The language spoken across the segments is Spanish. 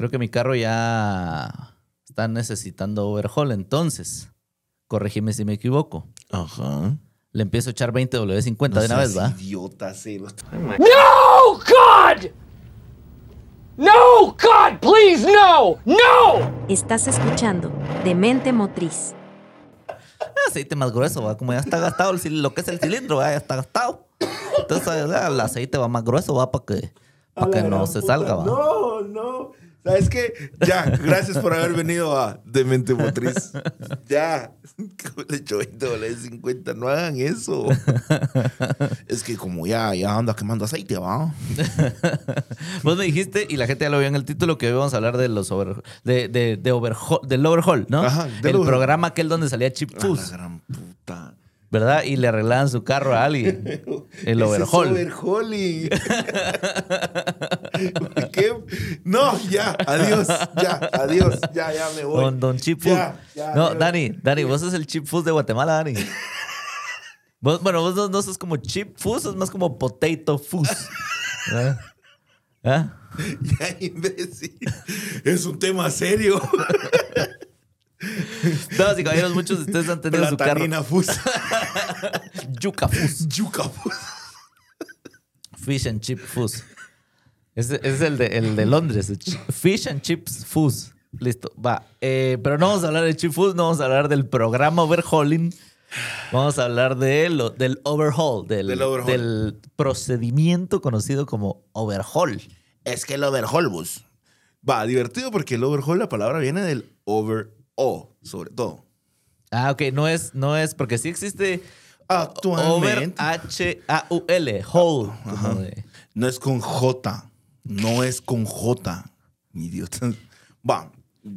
creo que mi carro ya está necesitando overhaul, entonces, corregime si me equivoco. Ajá. Le empiezo a echar 20 W50 de una vez, ¿va? Idiota, cero. No, God! No, God, please, no! No! Estás escuchando Demente Motriz. aceite más grueso, ¿va? Como ya está gastado el lo que es el cilindro, ¿va? ya está gastado. Entonces el aceite va más grueso, va para que, pa' que no se salga, va. No, no. ¿Sabes qué? Ya, gracias por haber venido a Demente Motriz. Ya. Le echo 20 dólares 50. No hagan eso. Es que como ya, ya anda quemando aceite, ¿va? Vos me dijiste, y la gente ya lo vio en el título, que hoy vamos a hablar de los over, de, de, de overhaul- del overhaul, ¿no? Ajá, del el overhaul. programa aquel donde salía Chip A la gran puta. ¿verdad? Y le arreglaban su carro a alguien. El overhaul. Es overhauling. No, ya, adiós, ya, adiós, ya, ya me voy. Don, don Chip. Ya, ya, no. Dani, Dani, vos sos el Chip Fuzz de Guatemala, Dani. Vos, bueno, vos no, no sos como Chip Fuzz, sos más como Potato Fuzz. ¿Ah? ¿Ah? Ya, imbécil. Es un tema serio. Damas y caballeros, muchos de ustedes han tenido su carro. Fus. Yuca Fuzz. Yuca fus. Fish and Chip Fuzz. Es el de, el de Londres. Fish and Chips Fuzz. Listo, va. Eh, pero no vamos a hablar de Chip Fuzz, no vamos a hablar del programa Overhauling. Vamos a hablar de lo- del overhaul, del, Del overhaul. del procedimiento conocido como overhaul. Es que el overhaul, bus. Va, divertido porque el overhaul, la palabra viene del over o, sobre todo. Ah, ok, no es, no es, porque sí existe over Actualmente. H-A-U-L, hole. como de- No es con J. No es con J. Idiota. Va,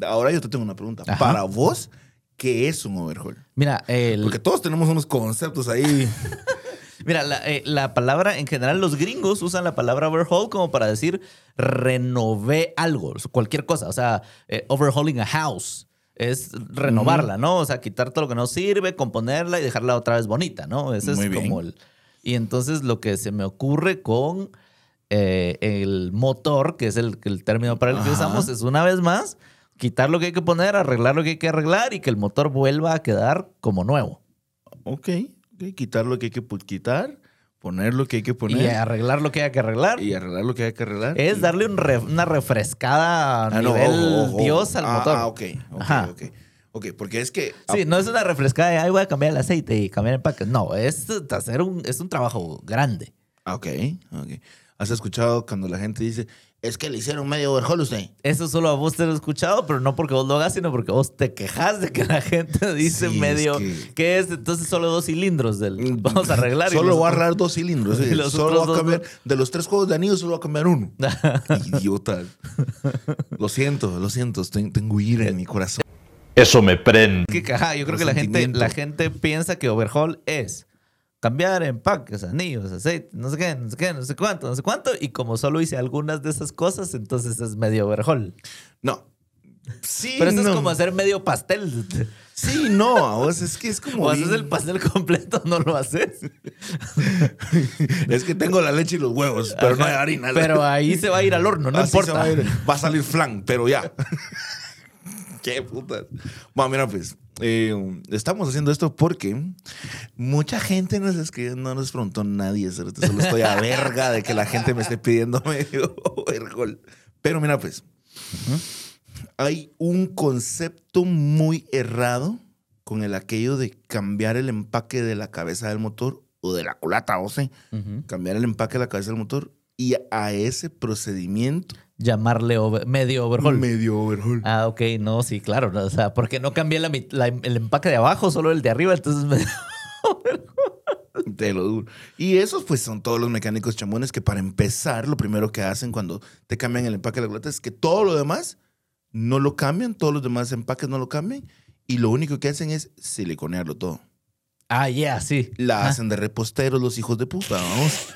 ahora yo te tengo una pregunta. Ajá. Para vos, ¿qué es un overhaul? Mira, el, Porque todos tenemos unos conceptos ahí. Mira, la, eh, la palabra, en general, los gringos usan la palabra overhaul como para decir renové algo, cualquier cosa. O sea, eh, overhauling a house es renovarla, ¿no? O sea, quitar todo lo que no sirve, componerla y dejarla otra vez bonita, ¿no? Ese Muy es bien. como el. Y entonces lo que se me ocurre con eh, el motor, que es el, el término para el que Ajá. usamos, es una vez más quitar lo que hay que poner, arreglar lo que hay que arreglar y que el motor vuelva a quedar como nuevo. ok, ok, quitar lo que hay que quitar, poner lo que hay que poner Y arreglar lo que hay que arreglar. y arreglar lo que hay que arreglar. Es darle un una refrescada a Ah, no, nivel. Dios al Ah, motor. Ah, ok, ok, Ajá. ok. Ok, porque es que. Sí, no es una refrescada de, ay, voy a cambiar el aceite y cambiar el empaque. No, es hacer un, es un trabajo grande. Ah, Ok, ok. ¿Has escuchado cuando la gente dice, es que le hicieron medio overhaul usted? Eso solo a vos te lo he escuchado, pero no porque vos lo hagas, sino porque vos te quejas de que la gente dice Sí, es medio. que- ¿Qué es? Entonces solo dos cilindros del. Vamos a arreglar. y Solo los voy a arreglar dos cilindros. Sí. los Solo voy a dos cambiar. De los tres juegos de anillos, solo voy a cambiar uno. Idiota. lo siento, lo siento. ten- Tengo ira en mi corazón. Eso me prende. que, ajá, yo creo que la gente, la gente piensa que overhaul es cambiar empaques, anillos, aceite, no sé qué, no sé qué, no sé cuánto, no sé cuánto. Y como solo hice algunas de esas cosas, entonces es medio overhaul. No. Sí, Pero eso no. es como hacer medio pastel. Sí, no. vos es que es como. O haces el pastel completo, no lo haces. Es que tengo la leche y los huevos, pero no hay harina. Pero ahí se va a ir al horno, no Así importa. Va a, ir. Va a salir flan, pero ya. Qué putas. Bueno, mira, pues. eh, estamos haciendo esto porque mucha gente nos escribió, no nos preguntó nadie. Solo solo estoy a verga de que la gente me esté pidiendo medio overhaul. Pero mira, pues. Hay un concepto muy errado con el aquello de cambiar el empaque de la cabeza del motor o de la culata, o sea, cambiar el empaque de la cabeza del motor y a ese procedimiento Llamarle over- medio overhaul. medio overhaul. Ah, ok, no, sí, claro. no, o sea, porque no cambié la mit- la- el empaque de abajo, solo el de arriba, entonces me- Te lo duro. Y esos pues son todos los mecánicos chamones que para empezar lo primero que hacen cuando te cambian el empaque de la culata es que todo lo demás no lo cambian, todos los demás empaques no lo cambian y lo único que hacen es siliconearlo todo. Ah, yeah, sí. La Ah, hacen de reposteros los hijos de puta, vamos.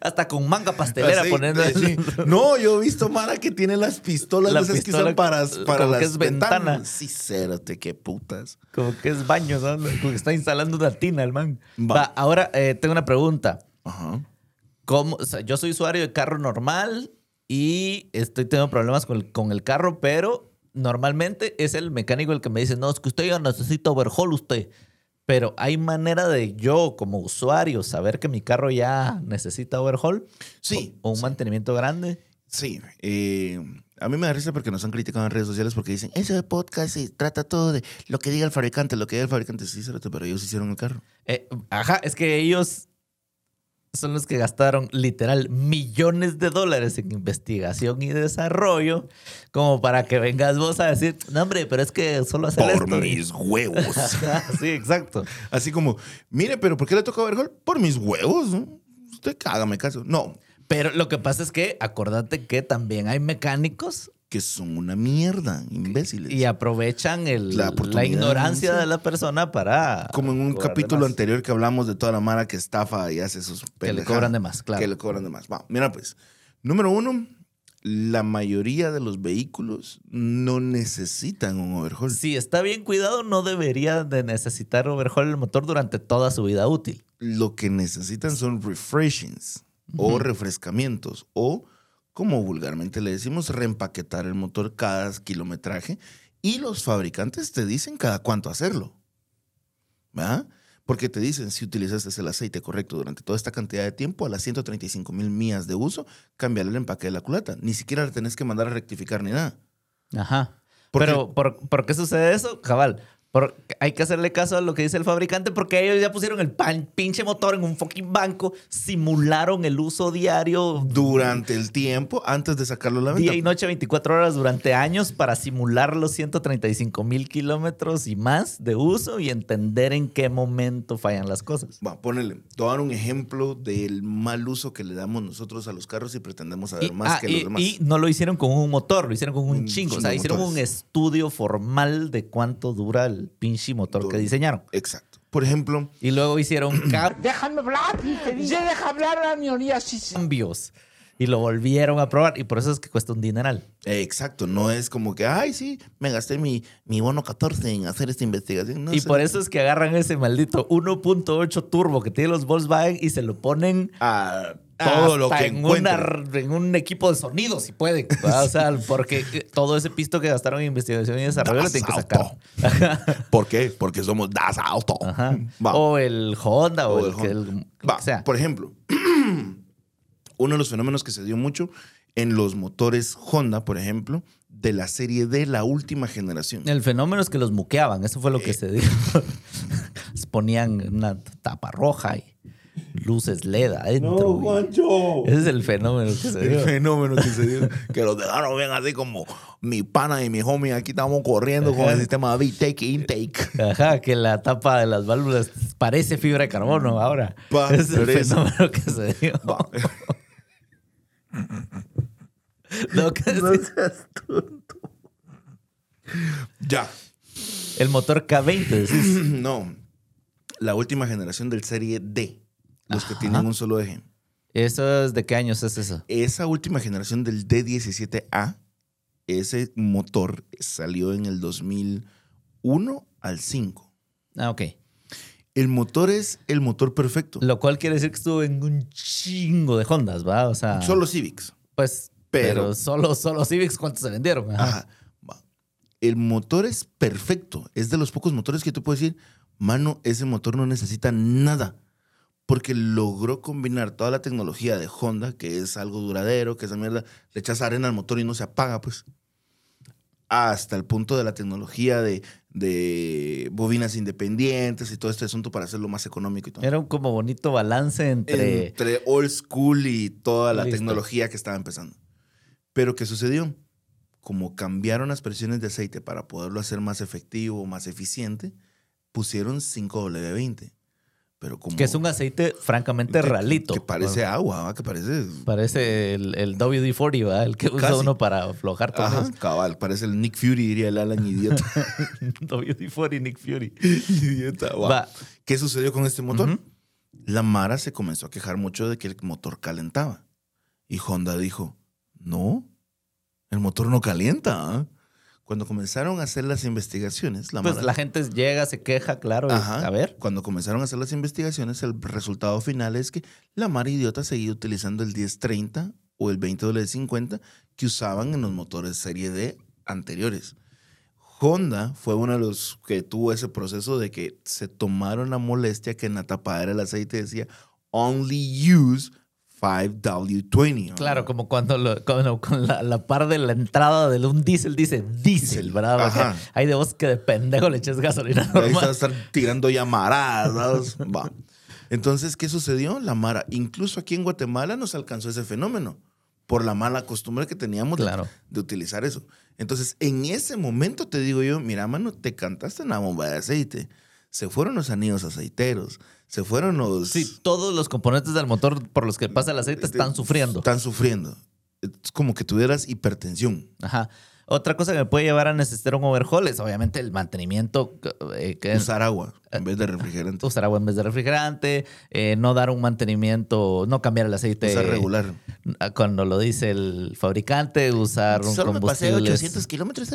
Hasta con manga pastelera poniendo. sí. No, yo he visto Mara que tiene las pistolas La de esas que para, para como las que es ventana. ventanas. Sí, cérate, qué putas. Como que es baño, ¿sabes? Como que está instalando una tina el man. Va. Va, ahora eh, tengo una pregunta. Ajá. ¿Cómo, o sea, yo soy usuario de carro normal y estoy teniendo problemas con el, con el carro, pero normalmente es el mecánico el que me dice, no, es que usted ya necesita overhaul usted. Pero hay manera de yo como usuario saber que mi carro ya necesita overhaul Sí. o un mantenimiento grande. Sí. eh, a mí me da risa porque nos han criticado en redes sociales porque dicen, ese podcast se trata todo de lo que diga el fabricante, lo que diga el fabricante. Sí, pero ellos hicieron el carro. Eh, ajá, es que ellos son los que gastaron literal millones de dólares en investigación y desarrollo, como para que vengas vos a decir, no, hombre, pero es que solo hacer Por esto. mis huevos. Sí, exacto. Así como, mire, pero ¿por qué le toca overhaul? Por mis huevos. Usted hágame caso. No, Pero lo que pasa es que acordate que también hay mecánicos que son una mierda, imbéciles. y aprovechan el- La ignorancia de la persona para. Como en un capítulo anterior que hablamos de toda la mara que estafa y hace sus Que le cobran de más, claro. Que le cobran de más. Va, mira pues. Número uno, la mayoría de los vehículos no necesitan un overhaul. Si está bien cuidado, no debería de necesitar overhaul el motor durante toda su vida útil. Lo que necesitan son refreshings o refrescamientos o, como vulgarmente le decimos, reempaquetar el motor cada kilometraje y los fabricantes te dicen cada cuánto hacerlo. ¿verdad? Porque te dicen, si utilizaste el aceite correcto durante toda esta cantidad de tiempo, a las 135 mil millas de uso, cámbiale el empaque de la culata. Ni siquiera le tenés que mandar a rectificar ni nada. Ajá. Porque- Pero, ¿por, por qué sucede eso? Cabal. Por- hay que hacerle caso a lo que dice el fabricante porque ellos ya pusieron el pan- pinche motor en un fucking banco, simularon el uso diario Durante el tiempo, antes de sacarlo a la día venta. y noche, 24 horas durante años para simular los 135 mil kilómetros y más de uso y entender en qué momento fallan las cosas. Va, ponele. Te voy a dar un ejemplo del mal uso que le damos nosotros a los carros y pretendemos saber Y, más ah, que y- los demás. y no lo hicieron con un motor, lo hicieron con un, Un chingo. O sea, hicieron un estudio formal de cuánto dura el pinche motor que diseñaron. Exacto. Por ejemplo, Y luego hicieron ca- Déjame hablar. Ya deja hablar a la minoría. Sí, sí. cambios y lo volvieron a probar. Y por eso es que cuesta un dineral. exacto, no es como que, ay, sí, me gasté mi, mi bono 14 en hacer esta investigación. No y sé. por eso es que agarran ese maldito 1.8 turbo que tiene los Volkswagen y se lo ponen Ah, todo lo que en, encuentren. una- en un equipo de sonido, si pueden. ¿verdad? O sea, porque eh, todo ese pisto que gastaron en investigación y desarrollo lo tienen que sacar. ¿Por qué? Porque somos Das Auto. Ajá. O el Honda o, O el, el que Honda. el- Va, o sea. Por ejemplo, uno de los fenómenos que se dio mucho en los motores Honda, por ejemplo, de la serie D, la última generación. El fenómeno es que los muqueaban, eso fue lo que Eh. se dijo. Ponían una tapa roja y luces LED adentro. y- Ese es el fenómeno que se El dio. fenómeno que se dio. Que los dejaron bien así como mi pana y mi homie. Aquí estamos corriendo con el sistema take intake. Ajá, que la tapa de las válvulas parece fibra de carbono ahora. Pa- Ese es el fenómeno que se dio. Lo que decís. Ya. El motor K20, decís. No. La última generación del serie D. Los que tienen un solo eje. ¿Eso es de qué años es eso? Esa última generación del D17A, ese motor salió en el 2001 al 5. Ah, ok. El motor es el motor perfecto. Lo cual quiere decir que estuvo en un chingo de Hondas, ¿va? O sea. Solo Civics. Pues. Pero, Pero- solo, solo Civics, ¿cuántos se vendieron? Ajá. El motor es perfecto. Es de los pocos motores que tú puedes decir, mano, ese motor no necesita nada. Porque logró combinar toda la tecnología de Honda, que es algo duradero, que esa mierda, le echas arena al motor y no se apaga, pues. Hasta el punto de la tecnología de, de bobinas independientes y todo este asunto para hacerlo más económico y todo. Era un como bonito balance entre. Entre old school y toda la Listo. tecnología que estaba empezando. Pero ¿qué sucedió? Como cambiaron las presiones de aceite para poderlo hacer más efectivo, más eficiente, pusieron 5W20. Pero como... Que es un aceite francamente que- ralito. Que parece agua, ¿va? que parece... Parece el, el WD-40, ¿verdad? El que usa uno para aflojar Ajá, torneos. cabal, parece el Nick Fury, diría el Alan idiota. WD-40 Nick Fury. idiota, va. Va. ¿Qué sucedió con este motor? La Mara se comenzó a quejar mucho de que el motor calentaba. Y Honda dijo, no, el motor no calienta. ¿ah?". Cuando comenzaron a hacer las investigaciones, la Pues la gente llega, se queja, claro. Ajá. A ver. Cuando comenzaron a hacer las investigaciones, el resultado final es que la Mara idiota seguía utilizando el 1030 o el 20W50 que usaban en los motores serie D anteriores. Honda fue uno de los que tuvo ese proceso de que se tomaron la molestia que en la tapadera del aceite decía only use 5W20. ¿no? Claro, como cuando, lo- cuando con la, la par de la entrada de un diésel dice diésel, ¿verdad? Ajá. Hay de vos que de pendejo le eches gasolina Ahí se va a estar tirando llamaradas. Va. Entonces, ¿qué sucedió? La Mara, incluso aquí en Guatemala nos alcanzó ese fenómeno por la mala costumbre que teníamos de- Claro. de, utilizar eso. Entonces, en ese momento te digo yo, mira, mano, te cantaste en la bomba de aceite. Se fueron los anillos aceiteros, se fueron los... Sí, todos los componentes del motor por los que pasa el aceite están sufriendo. Están sufriendo. Es como que tuvieras hipertensión. Ajá. Otra cosa que me puede llevar a necesitar un overhaul es obviamente el mantenimiento. eh, que Usar agua en vez de refrigerante. usar agua en vez de refrigerante, eh, no dar un mantenimiento, no cambiar el aceite Usar regular. ah, cuando lo dice el fabricante, usar un Solo me pasé combustibles, 800 kilómetros.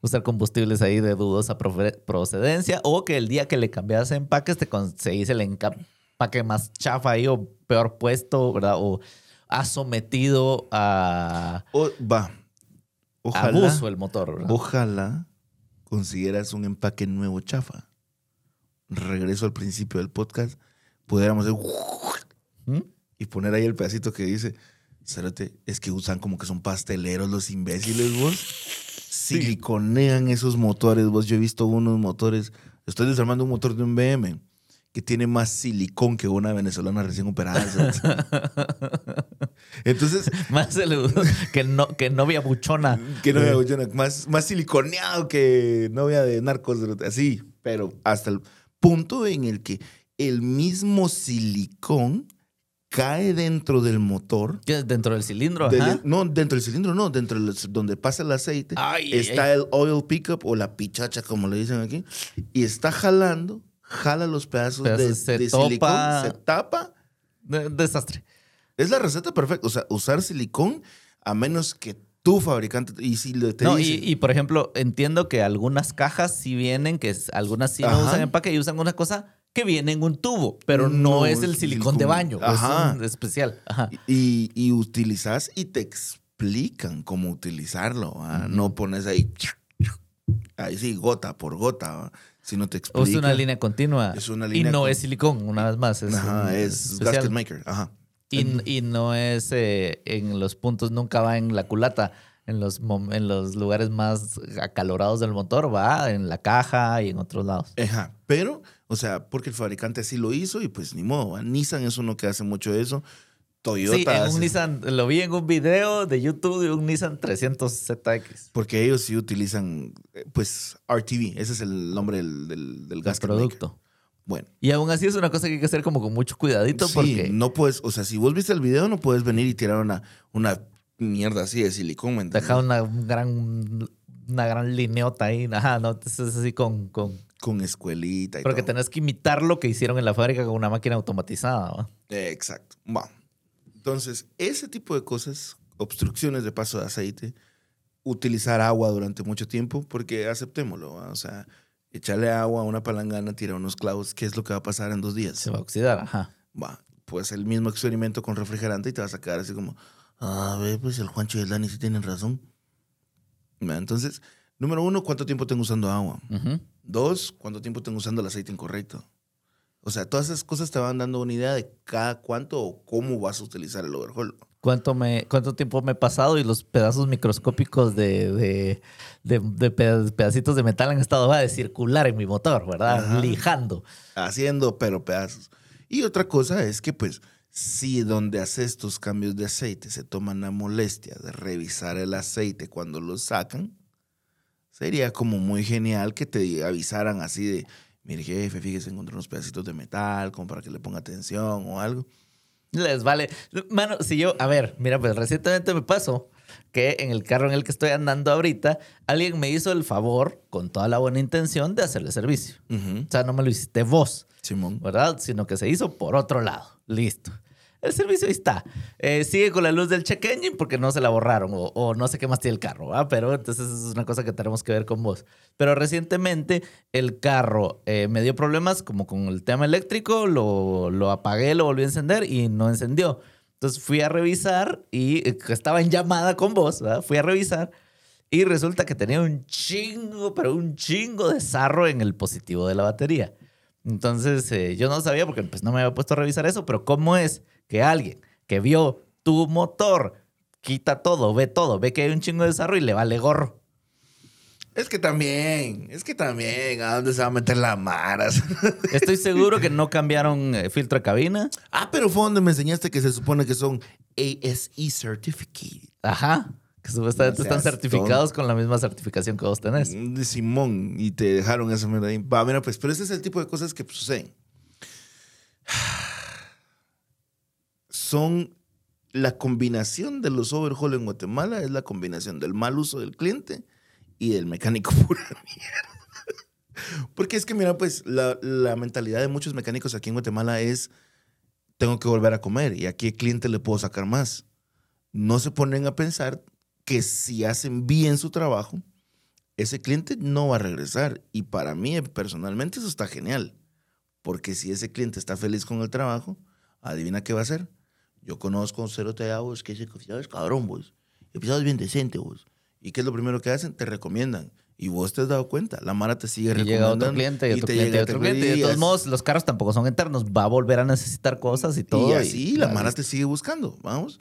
Usar combustibles ahí de dudosa procedencia o que el día que le cambias empaques te conseguís el empaque más chafa ahí o peor puesto, ¿verdad? O ha sometido a O, va. Ojalá. abuso el motor, ¿verdad? Ojalá consideras un empaque nuevo chafa. Regreso al principio del podcast. Pudiéramos hacer ¿Mm? y poner ahí el pedacito que dice, Cérate, es que usan como que son pasteleros los imbéciles, vos. Siliconean esos motores, vos. Yo he visto unos motores. Estoy desarmando un motor de un BM que tiene más silicón que una venezolana recién operada. Entonces, Más el- que, no, que novia buchona. que no me yo no- más, más siliconeado que novia de narcos, así, pero hasta el punto en el que el mismo silicón cae dentro del motor. Que dentro del cilindro, del- ajá. no, dentro del cilindro, no, dentro del- donde pasa el aceite. Ay, está ay. el oil pickup o la pichacha, como le dicen aquí, y está jalando, jala los pedazos de, se de silicón, se tapa. De- desastre. Es la receta perfecta. O sea, usar silicón a menos que tu fabricante, y si te No, dice- y, por ejemplo, entiendo que algunas cajas sí vienen, que es- algunas sí no Ajá. usan empaque y usan una cosa que viene en un tubo, pero no, No, es el silicón, silicón. de baño, Ajá. es un especial. Ajá. Y, y utilizas y te explican cómo utilizarlo. No pones ahí, ahí sí, gota por gota, sino te O explican. es una línea continua. Es una y línea no con- es silicón, una vez más. Es Ajá, es especial. gasket maker. Ajá. Y, y no es eh, en los puntos, nunca va en la culata. En los, en los lugares más acalorados del motor, va en la caja y en otros lados. Ajá. Pero, o sea, porque el fabricante así lo hizo y pues ni modo. ¿va? Nissan es uno que hace mucho eso. Toyota. Sí, en un hace- Nissan, lo vi en un video de YouTube de un Nissan 300ZX. Porque ellos sí utilizan, eh, pues, RTV. Ese es el nombre del, del, del El producto. Bueno. Y aún así es una cosa que hay que hacer como con mucho cuidadito Sí, porque no puedes, o sea, si vos viste el video, no puedes venir y tirar una, una mierda así de silicón, ¿me entiendes? deja una gran una gran lineota ahí. Ajá, no, es así con, con Con escuelita y porque todo. tenés que imitar lo que hicieron en la fábrica con una máquina automatizada. ¿va? Exacto. Bueno. Entonces, ese tipo de cosas, obstrucciones de paso de aceite, utilizar agua durante mucho tiempo, porque aceptémoslo, ¿va? o sea, echarle agua a una palangana, tirar unos clavos, ¿qué es lo que va a pasar en dos días? Se va a oxidar, ajá. Va, pues el mismo experimento con refrigerante y te vas a quedar así como, a ver, pues el Juancho y el Dani sí tienen razón. Entonces, número uno, ¿cuánto tiempo tengo usando agua? Ujú. Dos, ¿cuánto tiempo tengo usando el aceite incorrecto? O sea, todas esas cosas te van dando una idea de cada cuánto o cómo vas a utilizar el overhaul. ¿Cuánto, me, ¿Cuánto tiempo me he pasado y los pedazos microscópicos de, de, de- de peda- pedacitos de metal han estado va, de circular en mi motor, ¿verdad? Ajá. Lijando. Haciendo, pero pedazos. Y otra cosa es que, pues, si donde haces tus cambios de aceite se toman la molestia de revisar el aceite cuando lo sacan, sería como muy genial que te avisaran así de, mire jefe, fíjese, encontré unos pedacitos de metal, como para que le ponga atención o algo. Les vale. Mano, si yo, a ver, mira, pues recientemente me pasó que en el carro en el que estoy andando ahorita, alguien me hizo el favor, con toda la buena intención, de hacerle servicio. Ujú. O sea, no me lo hiciste vos, Simón. ¿verdad? Sino que se hizo por otro lado. Listo. El servicio ahí está. Eh, sigue con la luz del check engine porque no se la borraron o, o no sé qué más tiene el carro, ¿va? Pero entonces es una cosa que tenemos que ver con vos. Pero recientemente el carro eh, me dio problemas como con el tema eléctrico, lo, lo apagué, lo volví a encender y no encendió. Entonces fui a revisar y eh, estaba en llamada con vos, ¿verdad? Fui a revisar y resulta que tenía un chingo, pero un chingo de sarro en el positivo de la batería. Entonces eh, yo no sabía porque pues no me había puesto a revisar eso, pero ¿cómo es que alguien que vio tu motor quita todo, ve todo, ve que hay un chingo de sarro y le vale gorro? Es que también, es que también, ¿a dónde se va a meter la maras? Estoy seguro que no cambiaron eh, filtro de cabina. ah, pero fue donde me enseñaste que se supone que son ASE certificated. Ajá. Que supuestamente están certificados con la misma certificación que vos tenés. De Simón, y te dejaron esa mierda ahí. Va, mira, pues, pero ese es el tipo de cosas que suceden. Son la combinación de los overhaul en Guatemala, es la combinación del mal uso del cliente y del mecánico pura mierda. Porque es que, mira, pues, la, la mentalidad de muchos mecánicos aquí en Guatemala es: tengo que volver a comer y aquí el cliente le puedo sacar más. No se ponen a pensar que si hacen bien su trabajo, ese cliente no va a regresar. Y para mí, personalmente, eso está genial. Porque si ese cliente está feliz con el trabajo, adivina qué va a hacer. Yo conozco un cero de vos que ese oficial es cabrón, vos. El oficial es bien decente, vos. ¿Y qué es lo primero que hacen? Te recomiendan. Y vos te has dado cuenta. La Mara te sigue Y llega recomendando. otro cliente y otro te cliente llega otro otro cliente. Y de todos modos, los carros tampoco son eternos. Va a volver a necesitar cosas y todo. Y así la Mara te sigue buscando. Vamos.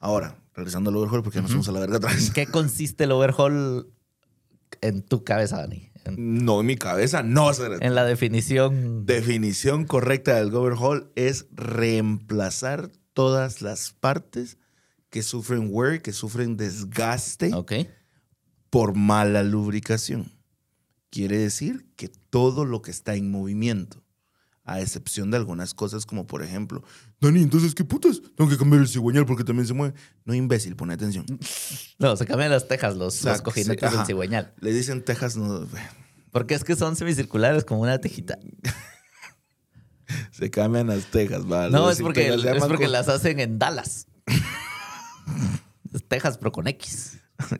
Ahora, regresando al overhaul, porque nos fuimos a la verga. ¿En qué consiste el overhaul en tu cabeza, Dani? En, No, en mi cabeza, no. en la definición. Definición correcta del overhaul es reemplazar todas las partes que sufren wear, que sufren desgaste por mala lubricación. Quiere decir que todo lo que está en movimiento, a excepción de algunas cosas como por ejemplo, Dani, entonces qué putas, tengo que cambiar el cigüeñal porque también se mueve. No, imbécil, pone atención. No, se cambian las tejas, los, sea, los cojinetes sí, del cigüeñal. Le dicen Texas, no, Porque es que son semicirculares como una tejita. se cambian las tejas, ¿vale? No, es porque, Texas se es porque con- las hacen en Dallas. Tejas, pero con X.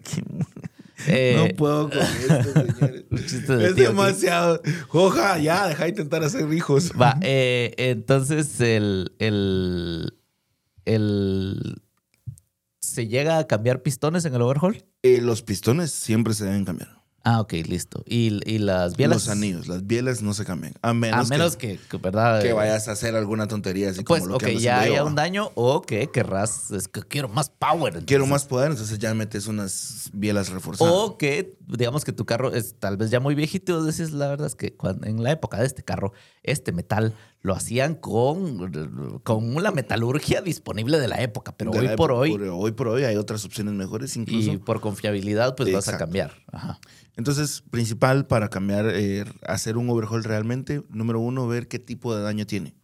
Eh, No puedo con esto, señores. de Es tío demasiado. Joja, ya, deja de intentar hacer hijos. Va, eh, entonces el, el, el- ¿Se llega a cambiar pistones en el overhaul? Eh, los pistones siempre se deben cambiar. Ah, ok, listo. ¿Y, y las bielas? Los anillos, las bielas no se cambian. A A menos, menos que, que, que, ¿verdad? que vayas a hacer alguna tontería así Pues, como lo ok, que ya haya un daño o que querrás, es que quiero más power. Quiero más poder, entonces ya metes unas bielas reforzadas. O que, digamos que tu carro es tal vez ya muy viejito, decís, la verdad es que cuando- en la época de este carro, este metal lo hacían con, con la metalurgia disponible de la época, pero De hoy por hoy, hoy por hoy hay otras opciones mejores incluso. y por confiabilidad, pues vas a Exacto. cambiar. Ajá. Entonces, principal para cambiar, eh, hacer un overhaul realmente, número uno, ver qué tipo de daño tiene.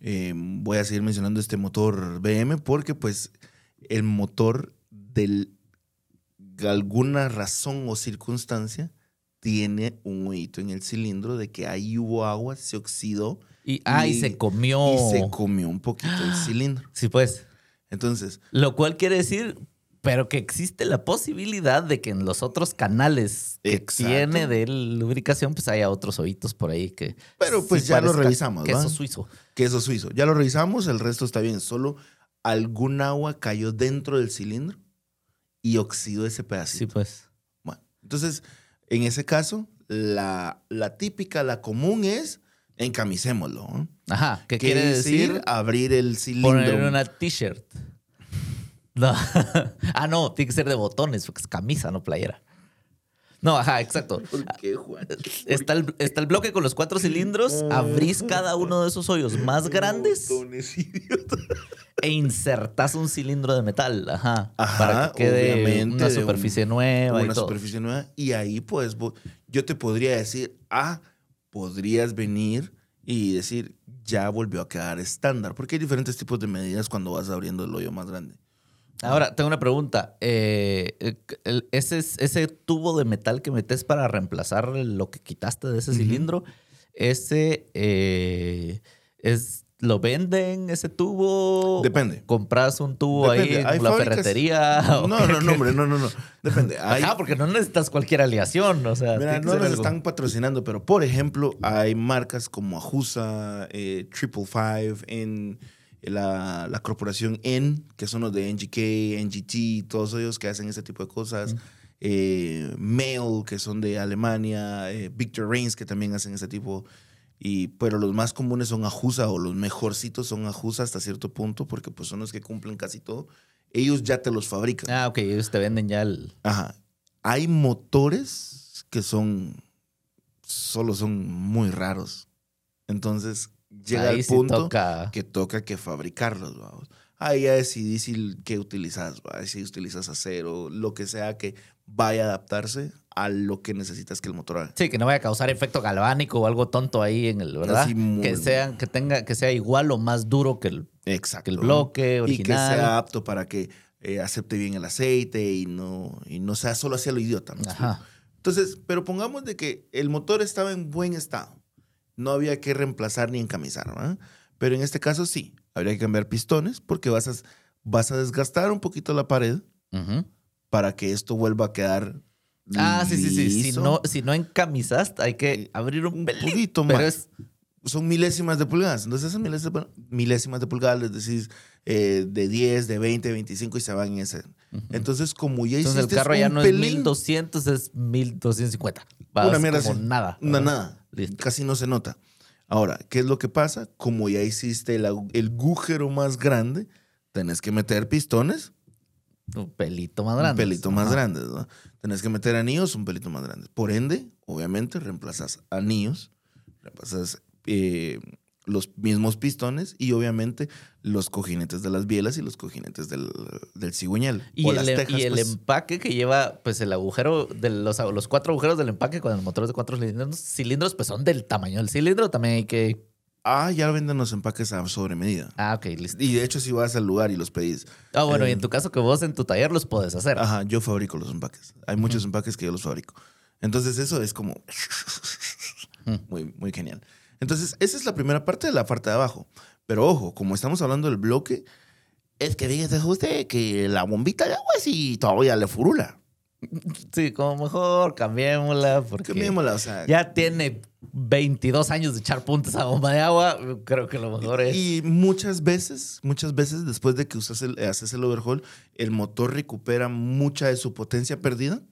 Eh, voy a seguir mencionando este motor BM porque pues el motor de alguna razón o circunstancia tiene un hueito en el cilindro de que ahí hubo agua, se oxidó Y, ah, y, Y- se comió. y se comió un poquito el cilindro. Sí, pues. Entonces, Lo cual quiere decir, pero que existe la posibilidad de que en los otros canales que Exacto. tiene de lubricación, pues haya otros hoyitos por ahí que. Pero, pues, ya lo revisamos, Queso ¿va? suizo. queso suizo. Ya lo revisamos, el resto está bien. Solo algún agua cayó dentro del cilindro y oxidó ese Sí, pedacito. pues. Bueno, entonces, en ese caso, la, la típica, la común es encamisémoslo. Ajá. ¿Qué ¿Qué quiere decir? Abrir el cilindro. Poner una t-shirt. No. ah, no, tiene que ser de botones, porque es camisa, no playera. No, ajá, exacto. ¿Por qué, Juan? Está el, está el bloque con los cuatro cilindros, abrís cada uno de esos hoyos más grandes Botones, idiota. e insertás un cilindro de metal, ajá, Ajá, para que quede una un- superficie nueva y Una todo. superficie nueva. Y ahí, pues, yo te podría decir, ah, podrías venir y decir, ya volvió a quedar estándar. Porque hay diferentes tipos de medidas cuando vas abriendo el hoyo más grande. Ahora, tengo una pregunta. Eh, el- ese, ese tubo de metal que metes para reemplazar lo que quitaste de ese cilindro, ese eh, es, ¿lo venden ese tubo? Depende. ¿Compras un tubo Depende. ahí en la fábricas- ferretería? ¿O No, no, no, hombre, no, no, no. Depende. Hay, Ajá, porque no necesitas cualquier aleación. O sea, Mira, no nos algo- están patrocinando, pero por ejemplo, hay marcas como Ajusa, eh, Triple Five, en, la, la corporación N, que son los de NGK, NGT, todos ellos que hacen ese tipo de cosas. Eh, Mail, que son de Alemania. eh, Victor Reigns, que también hacen ese tipo. Y, pero los más comunes son Ajusa o los mejorcitos son Ajusa hasta cierto punto, porque pues son los que cumplen casi todo. Ellos ya te los fabrican. Ah, ok, ellos te venden ya el. Ajá. Hay motores que son, solo son muy raros. Entonces llega Ahí el sí punto toca. que toca que fabricarlos, vamos. Ahí ya decidís si qué utilizas, ¿va? si utilizas acero, lo que sea que vaya a adaptarse a lo que necesitas que el motor haga. Sí, que no vaya a causar efecto galvánico o algo tonto ahí en el, ¿verdad? Muy- que sean, que tenga, que sea igual o más duro que el, Exacto. que el bloque Y que original. sea apto para que eh, acepte bien el aceite y no, y no sea solo hacia lo idiota. Ajá. Entonces, pero pongamos de que el motor estaba en buen estado. No había que reemplazar ni encamisar, ¿verdad? Pero en este caso sí, habría que cambiar pistones porque vas a, vas a desgastar un poquito la pared para que esto vuelva a quedar. Ah, sí, sí, sí. Si no, si no encamisaste, hay que abrir un, un pelito. poquito Pero más. es. Son milésimas de pulgadas. Entonces, esas milésimas, milésimas de pulgadas, les decís eh, de 10, de 20, 25 y se van en ese. Entonces, como ya hiciste Entonces el carro ya no es pelín, 1200, es 1250. Va, Una es mierda como así. nada. Una nada. Listo. Casi no se nota. Ahora, ¿qué es lo que pasa? Como ya hiciste el, el agujero más grande, tenés que meter pistones Un pelito más grande. un pelito más Ajá. grandes. ¿no? Tenés que meter anillos un pelito más grande. Por ende, obviamente, reemplazas anillos, reemplazas eh, los mismos pistones y obviamente los cojinetes de las bielas y los cojinetes del, del cigüeñal. Y, o el, las em- tejas, y el pues. empaque que lleva, pues el agujero de los, los cuatro agujeros del empaque con el motor de cuatro cilindros, cilindros, pues son del tamaño del cilindro. También hay que. Ah, ya venden los empaques a sobre medida. Ah, ok, listo. Y de hecho, si vas al lugar y los pedís. Ah, bueno, y Eh, en tu caso que vos en tu taller los puedes hacer. Ajá, yo fabrico los empaques. Hay muchos empaques que yo los fabrico. Entonces eso es como muy, muy genial. Entonces esa es la primera parte de la parte de abajo. Pero ojo, como estamos hablando del bloque, es que fíjese usted que la bombita de agua sí todavía le furula. Sí, como mejor cambiémosla porque Cambiémosla, o sea, ya tiene 22 años de echar puntos a bomba de agua. Creo que lo mejor es. Y muchas veces, muchas veces después de que usas el, haces el overhaul, el motor recupera mucha de su potencia perdida.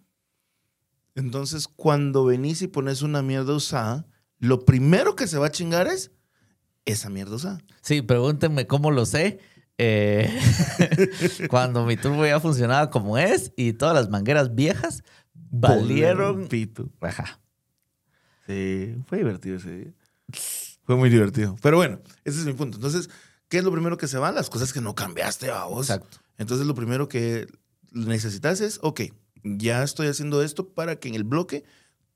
Entonces, cuando venís y pones una mierda usada, lo primero que se va a chingar es esa mierda usada. Sí, pregúntenme cómo lo sé. Eh, cuando mi turbo ya funcionaba como es y todas las mangueras viejas valieron. Pito. Ajá. Sí, fue divertido ese día. Fue muy divertido. Pero bueno, ese es mi punto. Entonces, ¿qué es lo primero que se va? Las cosas que no cambiaste, vos. Exacto. Entonces, lo primero que necesitas es, ok, ya estoy haciendo esto para que en el bloque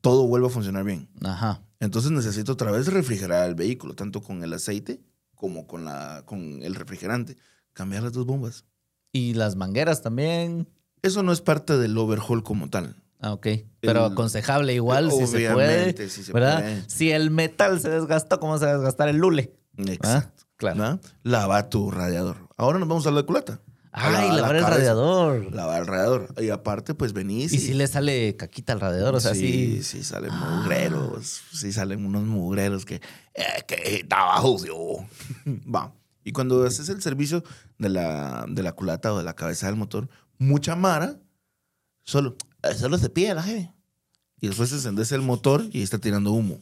todo vuelva a funcionar bien. Ajá. Entonces, necesito otra vez refrigerar el vehículo, tanto con el aceite como con, la, con el refrigerante. Cambiar las dos bombas. Y las mangueras también. Eso no es parte del overhaul como tal. Ah, ok. Pero El- aconsejable igual si se puede. Sí se ¿Verdad? puede. Si el metal se desgastó, ¿cómo se va a desgastar el lule? Exacto. Claro. ¿verdad? Lava tu radiador. Ahora nos vamos a la culata. Ay, lavar el cabeza. radiador. Lavar el radiador. Y aparte, pues venís Y si le sale caquita al radiador, o sea, sí, sí. sí salen mugreros. Sí salen unos mugreros que... Eh, que estaba sucio. Va. Y cuando haces el servicio de la, de la culata o de la cabeza del motor, mucha mara solo, eh, solo se pide la jefe. Y después se encendece el motor y está tirando humo.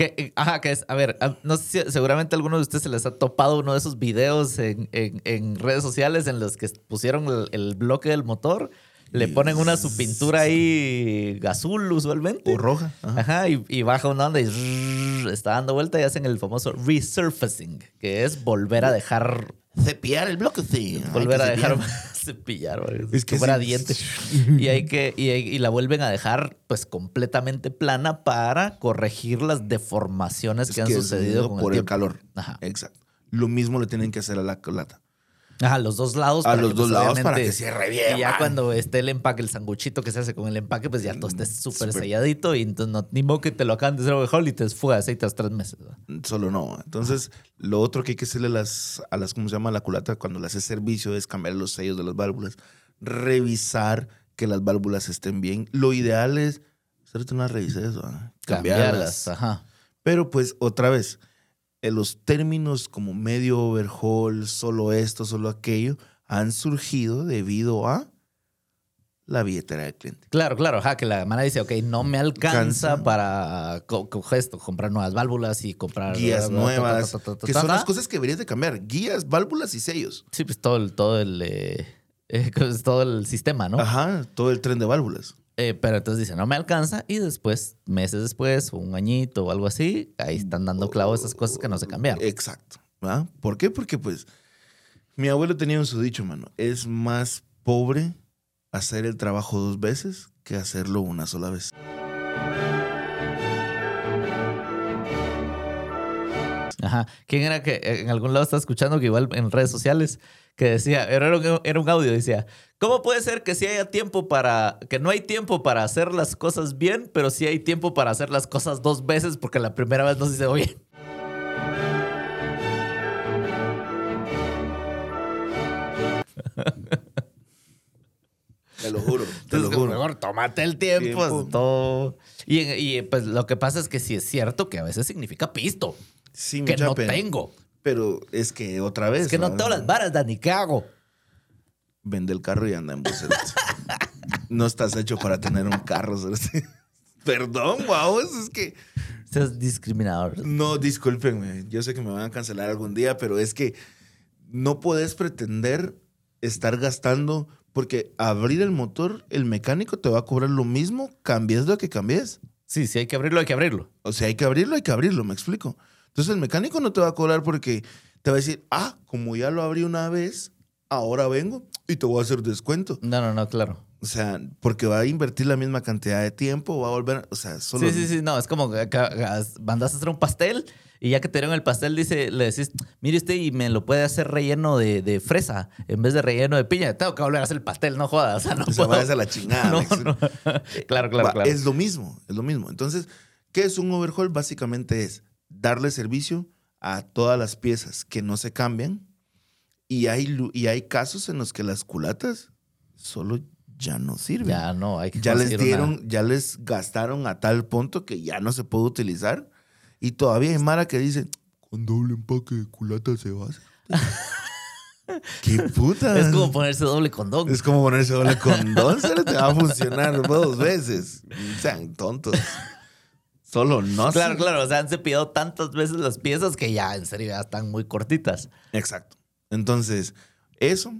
Que, eh, ajá, que es, a ver, a- no sé si seguramente a alguno de ustedes se les ha topado uno de esos videos en, en- en redes sociales en los que pusieron el, el bloque del motor, le ponen una su pintura ahí azul usualmente. O roja. Ajá. Ajá, y, y baja una onda y está dando vuelta y hacen el famoso resurfacing, que es volver a dejar, Cepillar el bloque, sí. Volver a dejar cepillar. güey, Es que fuera sí. diente. Y hay que, y, y la vuelven a dejar pues completamente plana para corregir las deformaciones Es que han que sucedido con por el, el, calor. Ajá. Exacto. Lo mismo le tienen que hacer a la culata. Ajá, los dos lados. A para los que, dos pues, lados para que cierre bien. Y ya man. cuando esté el empaque, el sanguchito que se hace con el empaque, pues ya todo esté súper selladito y entonces no, ni modo que te lo acaban de hacer overhaul y te fuga de aceite a los tres meses. Solo no. Entonces, lo otro que hay que hacerle a las, a las, ¿cómo se llama? La culata cuando le haces servicio es cambiar los sellos de las válvulas, revisar que las válvulas estén bien. Lo ideal es hacerte una revisión de eso, ¿ah? Cambiarlas. Ajá. Pero pues, otra vez, eh, los términos como medio overhaul, solo esto, solo aquello, han surgido debido a la billetera del cliente. Claro, claro, ajá, que la hermana dice, ok, no me alcanza para co- co- esto, comprar nuevas válvulas y comprar Guías nuevas, ta, ta, ta, ta, que son las cosas que deberías de cambiar. Guías, válvulas y sellos. Sí, pues todo el, todo el, eh, eh, pues, todo el sistema, ¿no? Ajá, todo el tren de válvulas. Eh, pero entonces dice, no me alcanza y después, meses después, o un añito o algo así, ahí están dando clavo esas cosas que no se cambiaron. Exacto. ¿Por qué? Porque pues mi abuelo tenía en su dicho, mano, es más pobre hacer el trabajo dos veces que hacerlo una sola vez. Ajá. ¿Quién era que en algún lado estaba escuchando que igual en redes sociales que decía, era un, era un audio, decía, ¿cómo puede ser que si haya tiempo para, que no hay tiempo para hacer las cosas bien, pero sí hay tiempo para hacer las cosas dos veces porque la primera vez no se hizo bien? Te lo juro, te lo juro. Mejor tómate el tiempo. Tiempo. todo. Y, y, pues lo que pasa es que sí es cierto que a veces significa pisto, Sí, que no pena. tengo. Pero es que otra vez. Es que no ¿va? tengo las varas, Dani, ¿qué hago? Vende el carro y anda en bus. no estás hecho para tener un carro. Perdón, wow, es que. Seas discriminador. No, discúlpenme. Yo sé que me van a cancelar algún día, pero es que no puedes pretender estar gastando porque abrir el motor, el mecánico te va a cobrar lo mismo, cambies lo que cambies. Sí, sí, hay que abrirlo, hay que abrirlo. O sea, hay que abrirlo, hay que abrirlo, me explico. Entonces el mecánico no te va a cobrar porque te va a decir, ah, como ya lo abrí una vez, ahora vengo y te voy a hacer descuento. No, no, no, claro. O sea, porque va a invertir la misma cantidad de tiempo, va a volver, o sea, solo... Sí, sí, sí, no, es como que mandas a hacer un pastel y ya que te dieron el pastel, dice, le decís, mire usted y me lo puede hacer relleno de, de fresa en vez de relleno de piña. Tengo que volver a hacer el pastel, no jodas. O sea, no O sea, vayas a la chingada. No, no. Claro, claro, Va, claro. Es lo mismo, es lo mismo. Entonces, ¿qué es un overhaul? Básicamente es darle servicio a todas las piezas que no se cambian y hay, y hay casos en los que las culatas solo ya no sirven. Ya no, hay que ya les conseguir una- dieron, ya les gastaron a tal punto que ya no se puede utilizar. Y todavía hay Mara que dice, con doble empaque de culata se va a hacer". ¡Qué puta! Es como ponerse doble condón. Es como ponerse doble condón, solo te va a funcionar dos veces. Sean tontos. Solo no. Claro, claro. O sea, han cepillado tantas veces las piezas que ya, en serio, ya están muy cortitas. Exacto. Entonces, eso,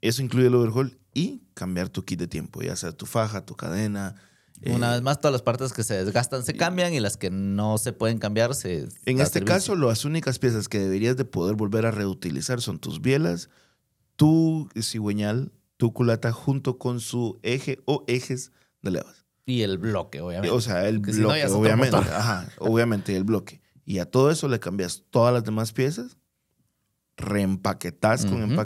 eso incluye el overhaul y cambiar tu kit de tiempo, ya sea tu faja, tu cadena. eh, Una vez más, todas las partes que se desgastan se cambian y las que no se pueden cambiar se. En este servicio. caso, las únicas piezas que deberías de poder volver a reutilizar son tus bielas, tu cigüeñal, tu culata junto con su eje o ejes de levas. Y el bloque, obviamente. O sea, el Porque si no, bloque, es otro obviamente. Ajá, obviamente el bloque. Y a todo eso le cambias todas las demás piezas, reempaquetas con Ujú. empaque